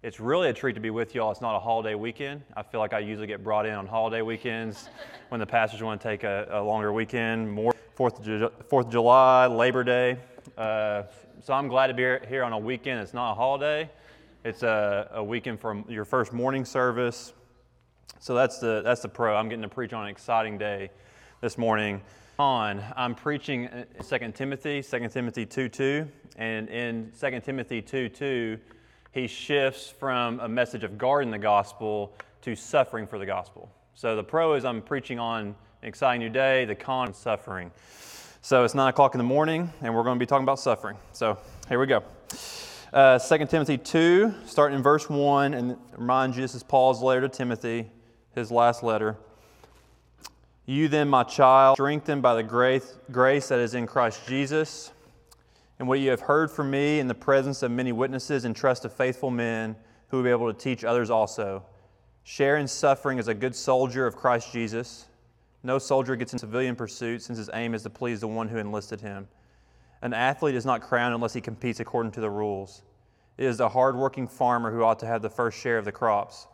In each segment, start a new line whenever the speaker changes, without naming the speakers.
It's really a treat to be with y'all. It's not a holiday weekend. I feel like I usually get brought in on holiday weekends when the pastors want to take a, a longer weekend, more Fourth of, Fourth of July, Labor Day. Uh, so I'm glad to be here on a weekend. It's not a holiday. It's a, a weekend from your first morning service. So that's the that's the pro. I'm getting to preach on an exciting day this morning. On, I'm preaching 2 Timothy, 2 Timothy 2:2, and in 2 Timothy 2:2, he shifts from a message of guarding the gospel to suffering for the gospel. So the pro is I'm preaching on an exciting new day. The con is suffering. So it's nine o'clock in the morning, and we're going to be talking about suffering. So here we go. Uh, 2 Timothy 2, starting in verse 1, and remind you this is Paul's letter to Timothy, his last letter. You then, my child, strengthened by the grace, grace that is in Christ Jesus, and what you have heard from me in the presence of many witnesses, and trust of faithful men who will be able to teach others also. Share in suffering as a good soldier of Christ Jesus. No soldier gets in civilian pursuit, since his aim is to please the one who enlisted him. An athlete is not crowned unless he competes according to the rules. It is the hardworking farmer who ought to have the first share of the crops.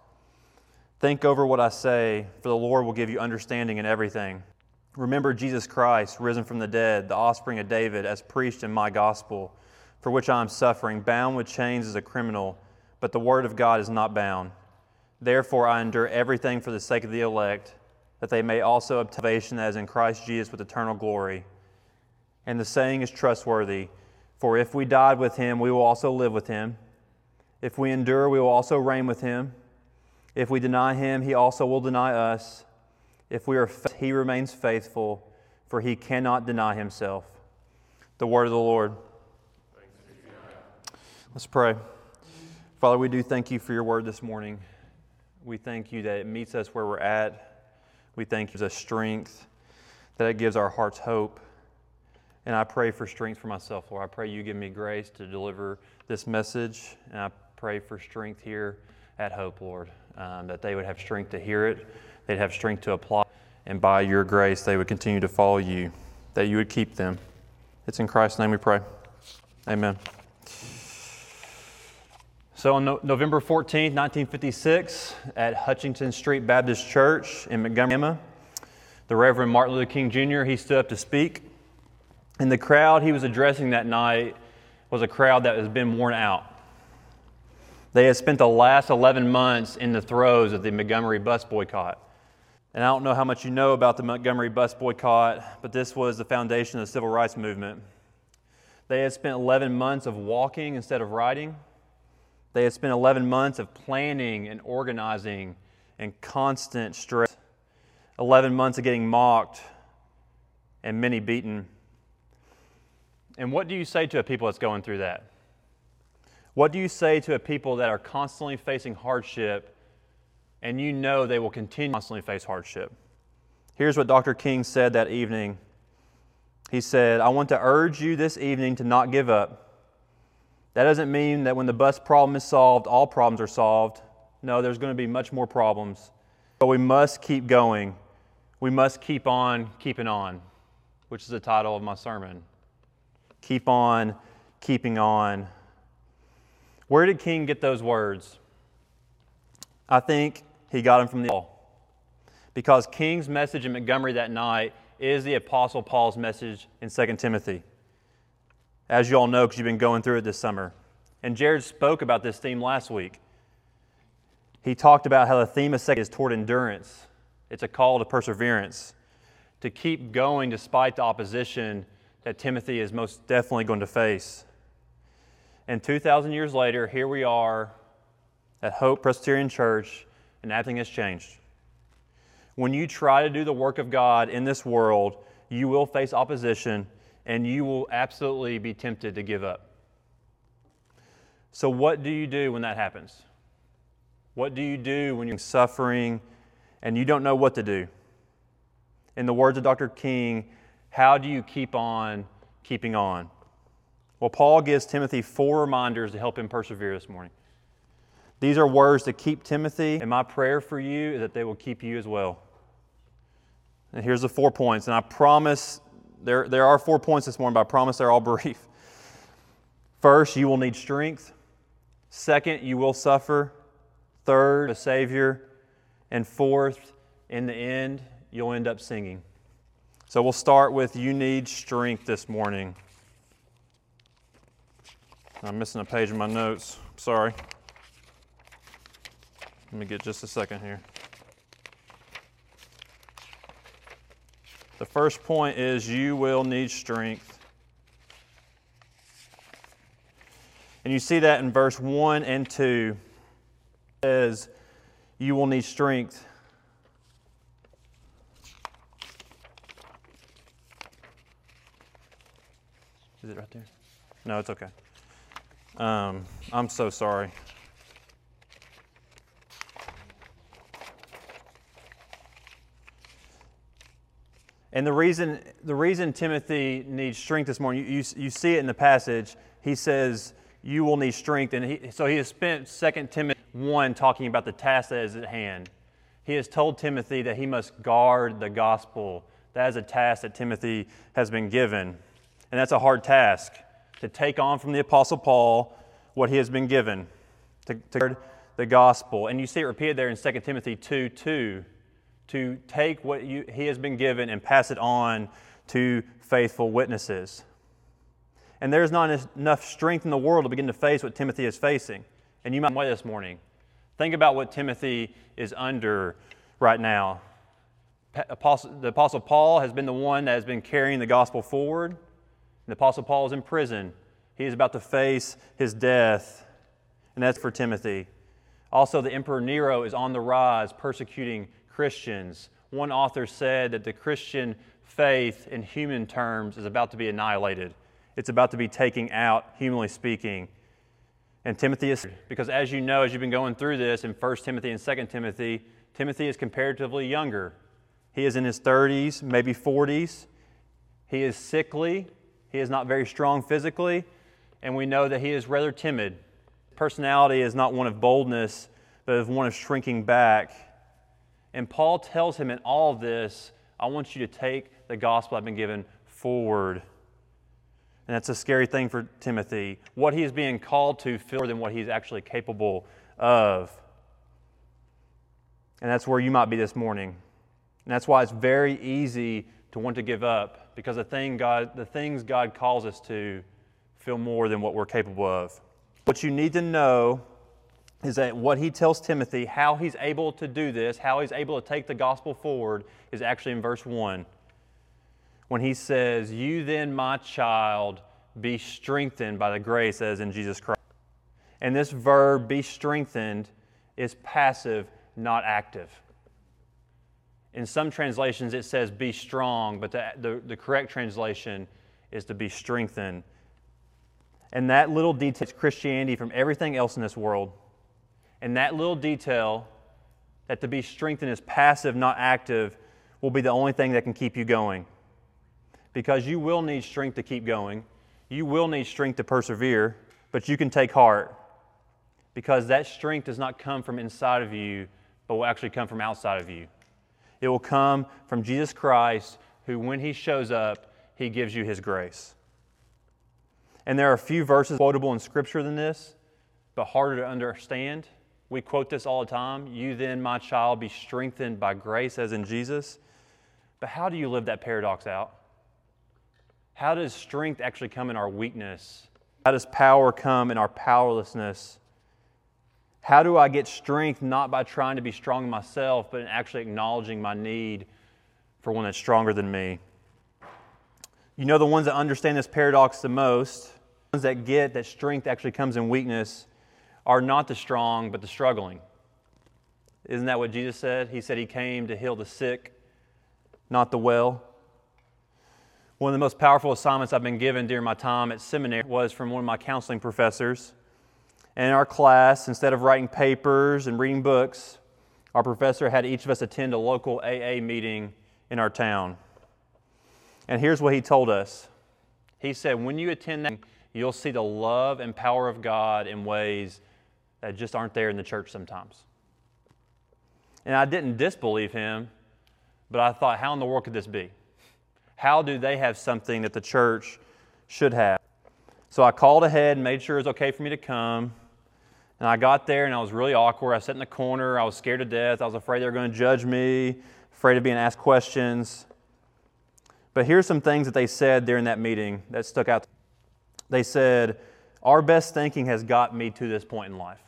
Think over what I say, for the Lord will give you understanding in everything. Remember Jesus Christ, risen from the dead, the offspring of David, as preached in my gospel, for which I am suffering, bound with chains as a criminal, but the word of God is not bound. Therefore, I endure everything for the sake of the elect, that they may also obtain salvation as in Christ Jesus with eternal glory. And the saying is trustworthy For if we died with him, we will also live with him. If we endure, we will also reign with him. If we deny him, he also will deny us. If we are he remains faithful, for he cannot deny himself. The word of the Lord. Let's pray. Father, we do thank you for your word this morning. We thank you that it meets us where we're at. We thank you for the strength, that it gives our hearts hope. And I pray for strength for myself, Lord. I pray you give me grace to deliver this message. And I pray for strength here at Hope, Lord, um, that they would have strength to hear it, they'd have strength to apply, and by your grace, they would continue to follow you, that you would keep them. It's in Christ's name we pray. Amen. So on no- November 14, 1956, at Hutchinson Street Baptist Church in Montgomery, the Reverend Martin Luther King Jr., he stood up to speak. And the crowd he was addressing that night was a crowd that has been worn out. They had spent the last 11 months in the throes of the Montgomery bus boycott. And I don't know how much you know about the Montgomery bus boycott, but this was the foundation of the civil rights movement. They had spent 11 months of walking instead of riding. They had spent 11 months of planning and organizing and constant stress. 11 months of getting mocked and many beaten. And what do you say to a people that's going through that? What do you say to a people that are constantly facing hardship and you know they will continue to constantly face hardship? Here's what Dr. King said that evening. He said, I want to urge you this evening to not give up. That doesn't mean that when the bus problem is solved, all problems are solved. No, there's going to be much more problems. But we must keep going. We must keep on keeping on, which is the title of my sermon. Keep on keeping on. Where did King get those words? I think he got them from the Bible. Because King's message in Montgomery that night is the Apostle Paul's message in 2 Timothy. As you all know, because you've been going through it this summer. And Jared spoke about this theme last week. He talked about how the theme of second is toward endurance. It's a call to perseverance, to keep going despite the opposition that Timothy is most definitely going to face. And 2,000 years later, here we are at Hope Presbyterian Church, and nothing has changed. When you try to do the work of God in this world, you will face opposition and you will absolutely be tempted to give up. So, what do you do when that happens? What do you do when you're suffering and you don't know what to do? In the words of Dr. King, how do you keep on keeping on? Well, Paul gives Timothy four reminders to help him persevere this morning. These are words to keep Timothy, and my prayer for you is that they will keep you as well. And here's the four points, and I promise there, there are four points this morning, but I promise they're all brief. First, you will need strength. Second, you will suffer. Third, a Savior. And fourth, in the end, you'll end up singing. So we'll start with You Need Strength this morning. I'm missing a page in my notes. Sorry. Let me get just a second here. The first point is you will need strength. And you see that in verse 1 and 2. It says, You will need strength. Is it right there? No, it's okay. Um, I'm so sorry. And the reason, the reason Timothy needs strength this morning, you, you, you see it in the passage. He says, You will need strength. And he, so he has spent 2 Timothy 1 talking about the task that is at hand. He has told Timothy that he must guard the gospel. That is a task that Timothy has been given. And that's a hard task to take on from the Apostle Paul what he has been given to, to guard the gospel. And you see it repeated there in 2 Timothy 2 2 to take what you, he has been given and pass it on to faithful witnesses. And there's not enough strength in the world to begin to face what Timothy is facing. And you might wait this morning. Think about what Timothy is under right now. Apostle, the Apostle Paul has been the one that has been carrying the gospel forward. The Apostle Paul is in prison. He is about to face his death. And that's for Timothy. Also, the Emperor Nero is on the rise, persecuting Christians. One author said that the Christian faith, in human terms, is about to be annihilated. It's about to be taken out, humanly speaking. And Timothy is, because as you know, as you've been going through this in 1 Timothy and 2 Timothy, Timothy is comparatively younger. He is in his 30s, maybe 40s. He is sickly. He is not very strong physically. And we know that he is rather timid. Personality is not one of boldness, but of one of shrinking back and Paul tells him in all of this, I want you to take the gospel I've been given forward. And that's a scary thing for Timothy. What he is being called to feel than what he's actually capable of. And that's where you might be this morning. And that's why it's very easy to want to give up because the, thing God, the things God calls us to feel more than what we're capable of. What you need to know is that what he tells Timothy, how he's able to do this, how he's able to take the gospel forward, is actually in verse 1. When he says, You then, my child, be strengthened by the grace as in Jesus Christ. And this verb, be strengthened, is passive, not active. In some translations, it says be strong, but the, the, the correct translation is to be strengthened. And that little details Christianity from everything else in this world. And that little detail, that to be strengthened is passive, not active, will be the only thing that can keep you going. Because you will need strength to keep going. You will need strength to persevere, but you can take heart. Because that strength does not come from inside of you, but will actually come from outside of you. It will come from Jesus Christ, who, when He shows up, He gives you His grace. And there are a few verses quotable in Scripture than this, but harder to understand. We quote this all the time You then, my child, be strengthened by grace as in Jesus. But how do you live that paradox out? How does strength actually come in our weakness? How does power come in our powerlessness? How do I get strength not by trying to be strong myself, but in actually acknowledging my need for one that's stronger than me? You know, the ones that understand this paradox the most, the ones that get that strength actually comes in weakness, are not the strong, but the struggling. Isn't that what Jesus said? He said he came to heal the sick, not the well. One of the most powerful assignments I've been given during my time at seminary was from one of my counseling professors. And in our class, instead of writing papers and reading books, our professor had each of us attend a local AA meeting in our town. And here's what he told us He said, When you attend that, you'll see the love and power of God in ways that just aren't there in the church sometimes. And I didn't disbelieve him, but I thought, how in the world could this be? How do they have something that the church should have? So I called ahead and made sure it was okay for me to come. And I got there and I was really awkward. I sat in the corner. I was scared to death. I was afraid they were going to judge me, afraid of being asked questions. But here's some things that they said during that meeting that stuck out. They said, Our best thinking has got me to this point in life.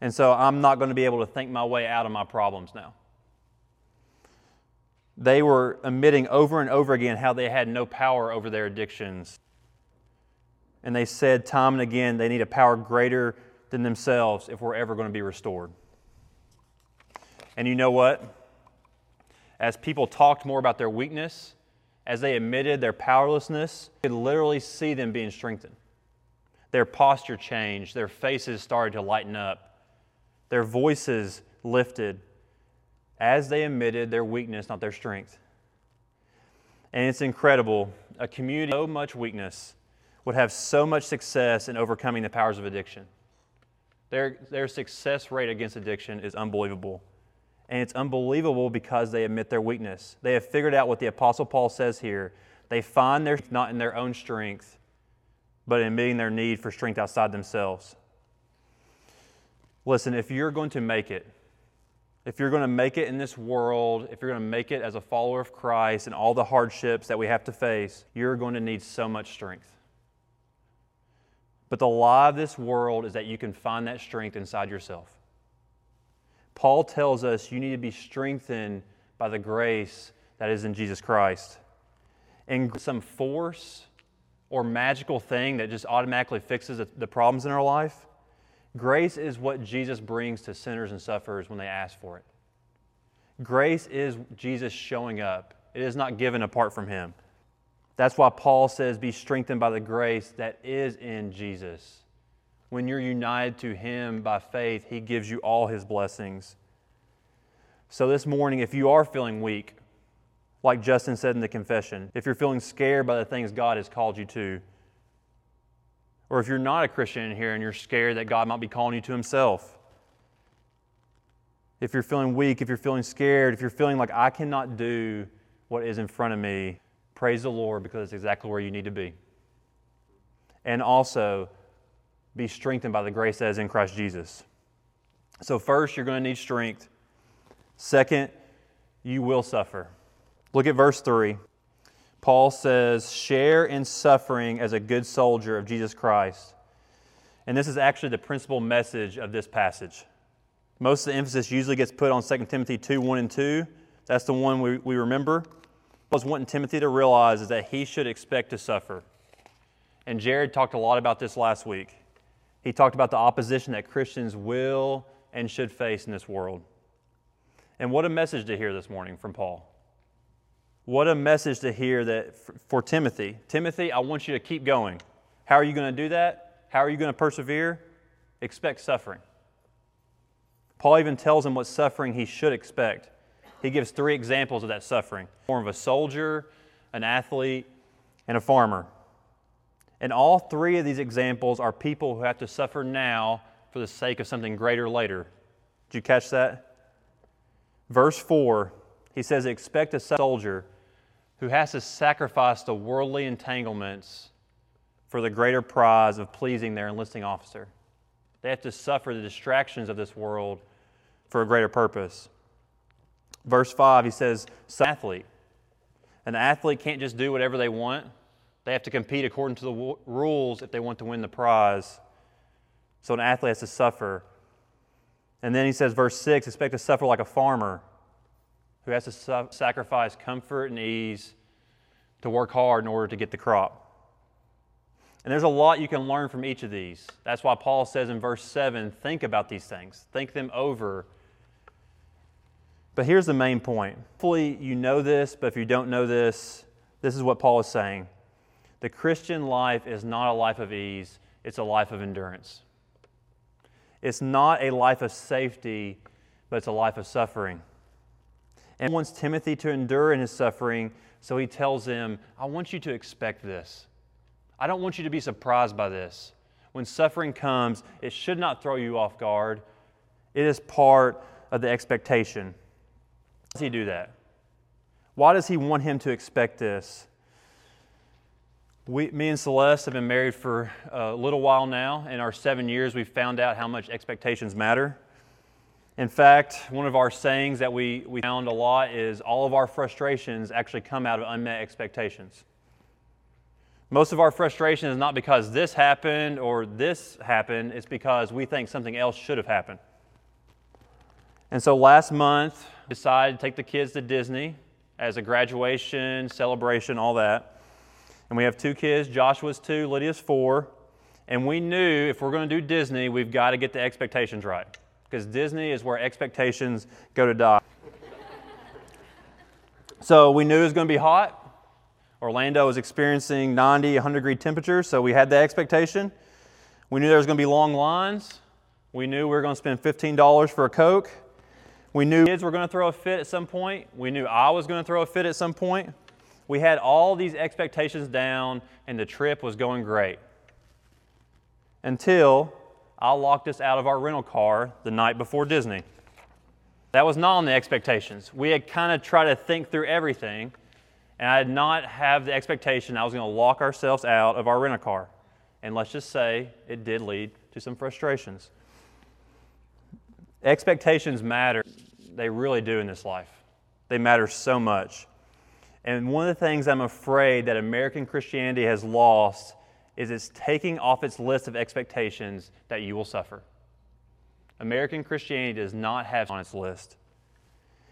And so I'm not going to be able to think my way out of my problems now. They were admitting over and over again how they had no power over their addictions. And they said time and again they need a power greater than themselves if we're ever going to be restored. And you know what? As people talked more about their weakness, as they admitted their powerlessness, you could literally see them being strengthened. Their posture changed, their faces started to lighten up, their voices lifted as they admitted their weakness, not their strength. And it's incredible. A community so much weakness would have so much success in overcoming the powers of addiction. Their, their success rate against addiction is unbelievable. And it's unbelievable because they admit their weakness. They have figured out what the Apostle Paul says here. They find their not in their own strength, but in admitting their need for strength outside themselves. Listen, if you're going to make it, if you're going to make it in this world, if you're going to make it as a follower of Christ and all the hardships that we have to face, you're going to need so much strength. But the lie of this world is that you can find that strength inside yourself. Paul tells us you need to be strengthened by the grace that is in Jesus Christ. And some force or magical thing that just automatically fixes the problems in our life, grace is what Jesus brings to sinners and sufferers when they ask for it. Grace is Jesus showing up, it is not given apart from Him. That's why Paul says, Be strengthened by the grace that is in Jesus. When you're united to Him by faith, He gives you all His blessings. So, this morning, if you are feeling weak, like Justin said in the confession, if you're feeling scared by the things God has called you to, or if you're not a Christian in here and you're scared that God might be calling you to Himself, if you're feeling weak, if you're feeling scared, if you're feeling like I cannot do what is in front of me, Praise the Lord because it's exactly where you need to be. And also, be strengthened by the grace that is in Christ Jesus. So, first, you're going to need strength. Second, you will suffer. Look at verse 3. Paul says, Share in suffering as a good soldier of Jesus Christ. And this is actually the principal message of this passage. Most of the emphasis usually gets put on 2 Timothy 2 1 and 2. That's the one we, we remember was wanting Timothy to realize is that he should expect to suffer. And Jared talked a lot about this last week. He talked about the opposition that Christians will and should face in this world. And what a message to hear this morning from Paul. What a message to hear that for Timothy. Timothy, I want you to keep going. How are you going to do that? How are you going to persevere? Expect suffering. Paul even tells him what suffering he should expect he gives three examples of that suffering form of a soldier, an athlete, and a farmer. And all three of these examples are people who have to suffer now for the sake of something greater later. Did you catch that? Verse 4, he says, Expect a soldier who has to sacrifice the worldly entanglements for the greater prize of pleasing their enlisting officer. They have to suffer the distractions of this world for a greater purpose. Verse 5, he says, athlete. An athlete can't just do whatever they want. They have to compete according to the w- rules if they want to win the prize. So an athlete has to suffer. And then he says, verse 6, expect to suffer like a farmer who has to su- sacrifice comfort and ease to work hard in order to get the crop. And there's a lot you can learn from each of these. That's why Paul says in verse 7 think about these things, think them over but here's the main point. Hopefully, you know this, but if you don't know this, this is what Paul is saying. The Christian life is not a life of ease, it's a life of endurance. It's not a life of safety, but it's a life of suffering. And wants Timothy to endure in his suffering, so he tells him, I want you to expect this. I don't want you to be surprised by this. When suffering comes, it should not throw you off guard. It is part of the expectation How does he do that? Why does he want him to expect this? We, me and Celeste have been married for a little while now. In our seven years, we've found out how much expectations matter. In fact, one of our sayings that we, we found a lot is all of our frustrations actually come out of unmet expectations. Most of our frustration is not because this happened or this happened, it's because we think something else should have happened. And so last month, decided to take the kids to Disney as a graduation, celebration, all that. And we have two kids. Joshua's two, Lydia's four. And we knew if we're going to do Disney, we've got to get the expectations right. Because Disney is where expectations go to die. so we knew it was going to be hot. Orlando was experiencing 90, 100 degree temperatures, so we had the expectation. We knew there was going to be long lines. We knew we were going to spend $15 for a Coke. We knew kids were going to throw a fit at some point. We knew I was going to throw a fit at some point. We had all these expectations down, and the trip was going great. Until I locked us out of our rental car the night before Disney. That was not on the expectations. We had kind of tried to think through everything, and I did not have the expectation I was going to lock ourselves out of our rental car. And let's just say it did lead to some frustrations. Expectations matter. They really do in this life. They matter so much. And one of the things I'm afraid that American Christianity has lost is it's taking off its list of expectations that you will suffer. American Christianity does not have on its list,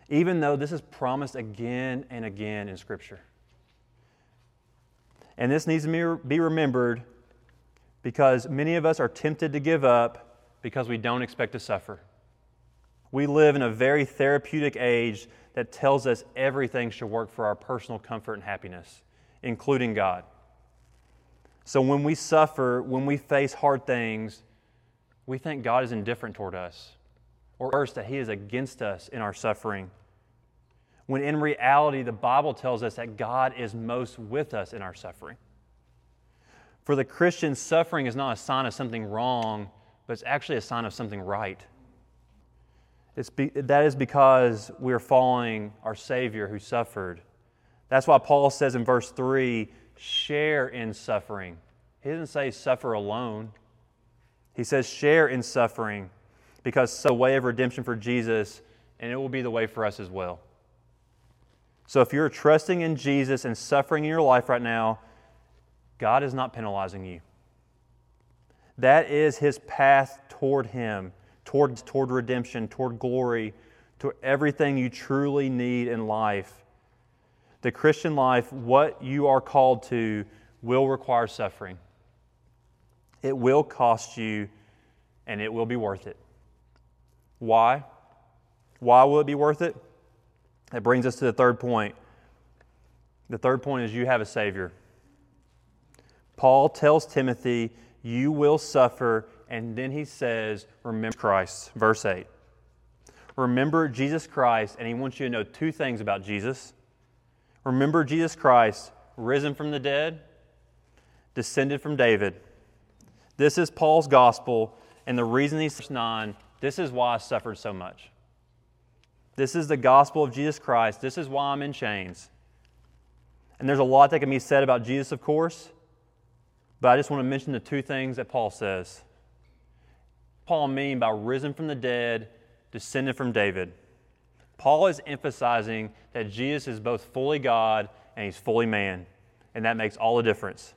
even though this is promised again and again in Scripture. And this needs to be remembered because many of us are tempted to give up because we don't expect to suffer. We live in a very therapeutic age that tells us everything should work for our personal comfort and happiness, including God. So when we suffer, when we face hard things, we think God is indifferent toward us, or worse, that He is against us in our suffering. When in reality, the Bible tells us that God is most with us in our suffering. For the Christian, suffering is not a sign of something wrong, but it's actually a sign of something right. It's be, that is because we're following our Savior who suffered. That's why Paul says in verse 3 share in suffering. He doesn't say suffer alone, he says share in suffering because the way of redemption for Jesus, and it will be the way for us as well. So if you're trusting in Jesus and suffering in your life right now, God is not penalizing you. That is his path toward him toward, toward redemption, toward glory, to everything you truly need in life. The Christian life, what you are called to, will require suffering. It will cost you, and it will be worth it. Why? Why will it be worth it? That brings us to the third point. The third point is you have a Savior. Paul tells Timothy, You will suffer and then he says, Remember Christ. Verse 8. Remember Jesus Christ, and he wants you to know two things about Jesus. Remember Jesus Christ, risen from the dead, descended from David. This is Paul's gospel, and the reason he's 9, this is why I suffered so much. This is the gospel of Jesus Christ. This is why I'm in chains. And there's a lot that can be said about Jesus, of course, but I just want to mention the two things that Paul says. Paul mean by risen from the dead, descended from David? Paul is emphasizing that Jesus is both fully God and he's fully man, and that makes all the difference.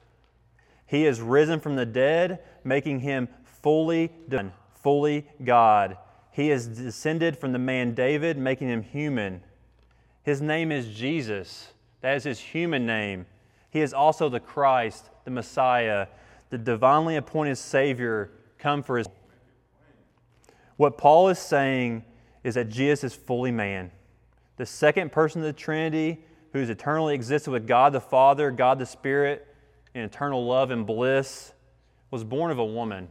He is risen from the dead, making him fully done, fully God. He is descended from the man David, making him human. His name is Jesus. That is his human name. He is also the Christ, the Messiah, the divinely appointed Savior come for his what Paul is saying is that Jesus is fully man. The second person of the Trinity, who's eternally existed with God the Father, God the Spirit, in eternal love and bliss, was born of a woman.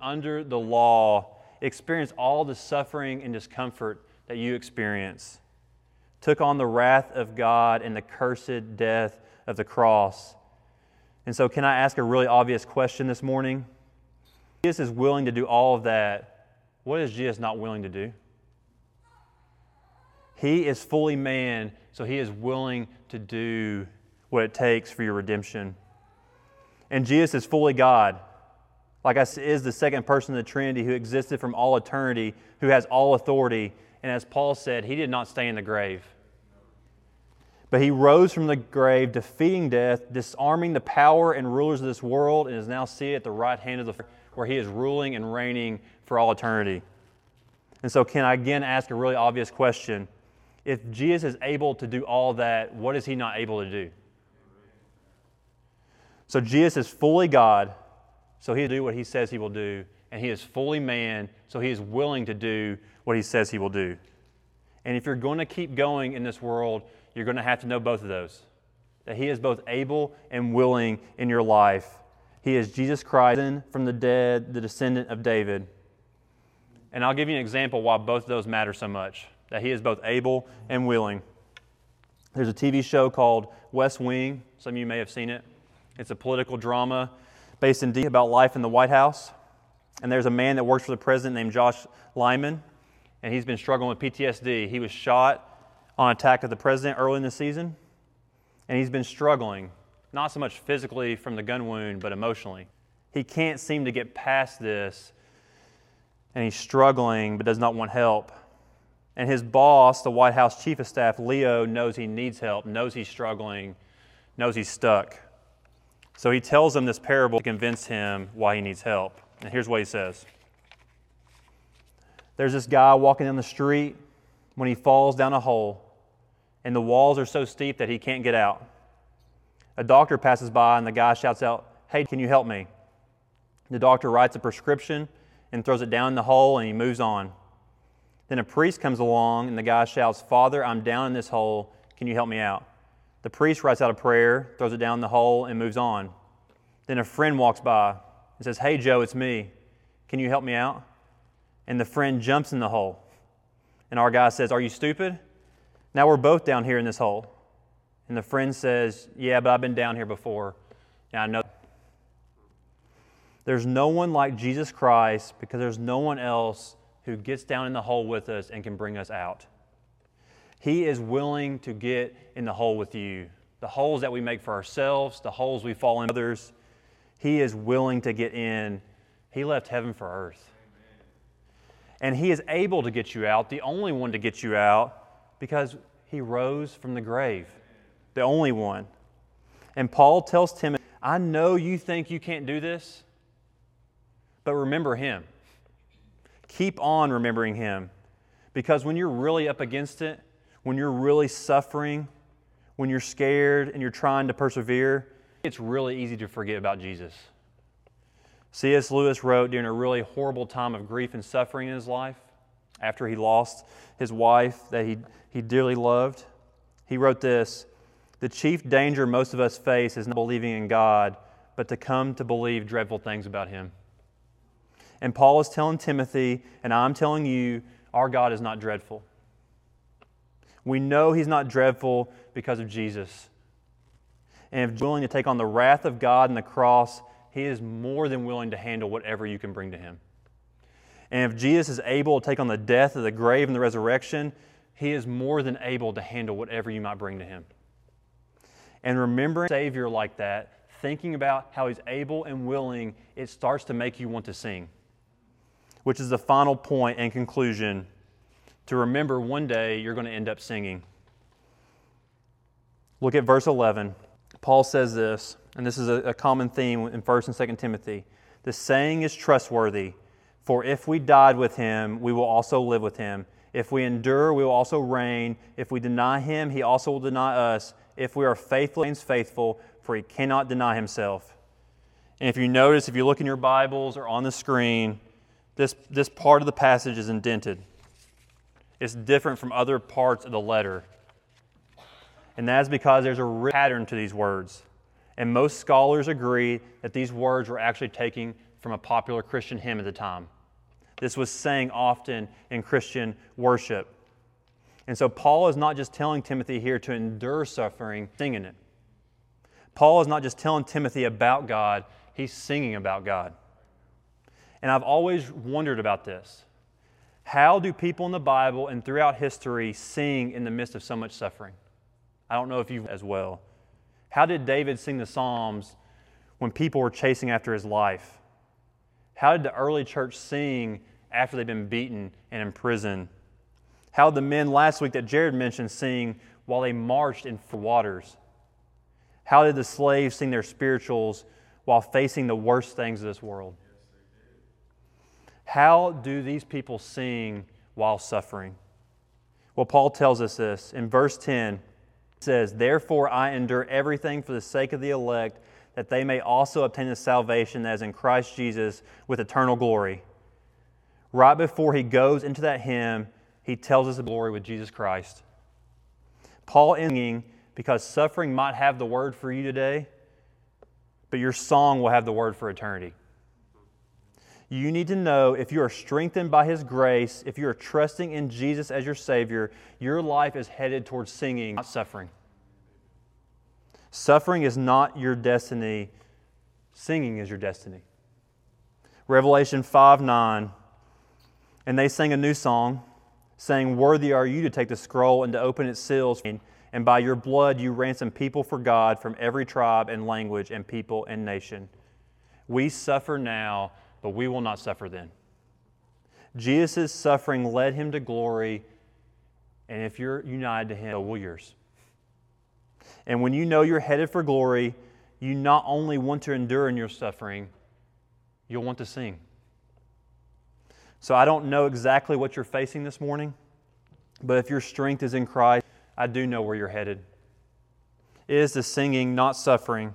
Under the law, experienced all the suffering and discomfort that you experience. Took on the wrath of God and the cursed death of the cross. And so, can I ask a really obvious question this morning? Jesus is willing to do all of that what is Jesus not willing to do? He is fully man, so he is willing to do what it takes for your redemption. And Jesus is fully God. Like I said, is the second person of the Trinity who existed from all eternity, who has all authority. And as Paul said, he did not stay in the grave. But he rose from the grave, defeating death, disarming the power and rulers of this world, and is now seated at the right hand of the where he is ruling and reigning for all eternity. And so, can I again ask a really obvious question? If Jesus is able to do all that, what is he not able to do? So, Jesus is fully God, so he'll do what he says he will do, and he is fully man, so he is willing to do what he says he will do. And if you're going to keep going in this world, you're going to have to know both of those that he is both able and willing in your life. He is Jesus Christ from the dead, the descendant of David. And I'll give you an example why both of those matter so much that he is both able and willing. There's a TV show called West Wing. Some of you may have seen it. It's a political drama based in D about life in the White House. And there's a man that works for the president named Josh Lyman, and he's been struggling with PTSD. He was shot on attack of the president early in the season, and he's been struggling, not so much physically from the gun wound, but emotionally. He can't seem to get past this and he's struggling but does not want help. And his boss, the White House chief of staff, Leo, knows he needs help, knows he's struggling, knows he's stuck. So he tells him this parable to convince him why he needs help. And here's what he says There's this guy walking down the street when he falls down a hole, and the walls are so steep that he can't get out. A doctor passes by, and the guy shouts out, Hey, can you help me? The doctor writes a prescription and throws it down the hole and he moves on. Then a priest comes along and the guy shouts, Father, I'm down in this hole. Can you help me out? The priest writes out a prayer, throws it down the hole, and moves on. Then a friend walks by and says, Hey, Joe, it's me. Can you help me out? And the friend jumps in the hole. And our guy says, Are you stupid? Now we're both down here in this hole. And the friend says, Yeah, but I've been down here before. And I know. There's no one like Jesus Christ because there's no one else who gets down in the hole with us and can bring us out. He is willing to get in the hole with you. The holes that we make for ourselves, the holes we fall in others, He is willing to get in. He left heaven for earth. And He is able to get you out, the only one to get you out, because He rose from the grave, the only one. And Paul tells Timothy, I know you think you can't do this. But remember Him. Keep on remembering Him. Because when you're really up against it, when you're really suffering, when you're scared and you're trying to persevere, it's really easy to forget about Jesus. C.S. Lewis wrote during a really horrible time of grief and suffering in his life, after he lost his wife that he, he dearly loved. He wrote this The chief danger most of us face is not believing in God, but to come to believe dreadful things about Him. And Paul is telling Timothy, and I'm telling you, our God is not dreadful. We know he's not dreadful because of Jesus. And if willing to take on the wrath of God and the cross, he is more than willing to handle whatever you can bring to him. And if Jesus is able to take on the death of the grave and the resurrection, he is more than able to handle whatever you might bring to him. And remembering Savior like that, thinking about how he's able and willing, it starts to make you want to sing which is the final point and conclusion to remember one day you're going to end up singing. Look at verse 11. Paul says this, and this is a, common theme in 1st and 2nd Timothy. The saying is trustworthy, for if we died with him, we will also live with him. If we endure, we will also reign. If we deny him, he also will deny us. If we are faithful, he remains faithful, for he cannot deny himself. And if you notice, if you look in your Bibles or on the screen, this, this part of the passage is indented. It's different from other parts of the letter. And that's because there's a pattern to these words. And most scholars agree that these words were actually taken from a popular Christian hymn at the time. This was sang often in Christian worship. And so Paul is not just telling Timothy here to endure suffering, singing it. Paul is not just telling Timothy about God, he's singing about God. And I've always wondered about this. How do people in the Bible and throughout history sing in the midst of so much suffering? I don't know if you as well. How did David sing the Psalms when people were chasing after his life? How did the early church sing after they'd been beaten and imprisoned? How did the men last week that Jared mentioned sing while they marched in waters? How did the slaves sing their spirituals while facing the worst things of this world? How do these people sing while suffering? Well, Paul tells us this. In verse 10, it says, Therefore I endure everything for the sake of the elect, that they may also obtain the salvation that is in Christ Jesus with eternal glory. Right before he goes into that hymn, he tells us the glory with Jesus Christ. Paul ending because suffering might have the word for you today, but your song will have the word for eternity. You need to know if you are strengthened by His grace, if you are trusting in Jesus as your Savior, your life is headed towards singing, not suffering. Suffering is not your destiny, singing is your destiny. Revelation 5 9. And they sang a new song, saying, Worthy are you to take the scroll and to open its seals. And by your blood you ransom people for God from every tribe and language and people and nation. We suffer now but we will not suffer then. Jesus' suffering led him to glory, and if you're united to him, so will yours. And when you know you're headed for glory, you not only want to endure in your suffering, you'll want to sing. So I don't know exactly what you're facing this morning, but if your strength is in Christ, I do know where you're headed. It is the singing, not suffering.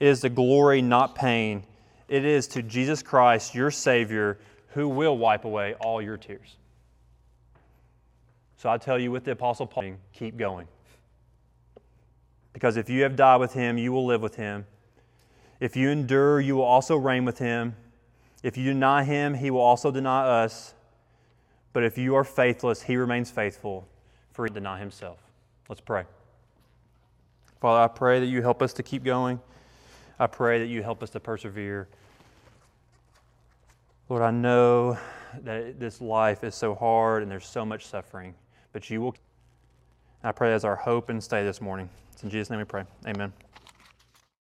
It is the glory, not pain. It is to Jesus Christ, your Savior, who will wipe away all your tears. So I tell you with the Apostle Paul, keep going. Because if you have died with him, you will live with him. If you endure, you will also reign with him. If you deny him, he will also deny us. But if you are faithless, he remains faithful, for he deny himself. Let's pray. Father, I pray that you help us to keep going. I pray that you help us to persevere. Lord, I know that this life is so hard and there's so much suffering, but you will. I pray as our hope and stay this morning. It's in Jesus' name we pray. Amen.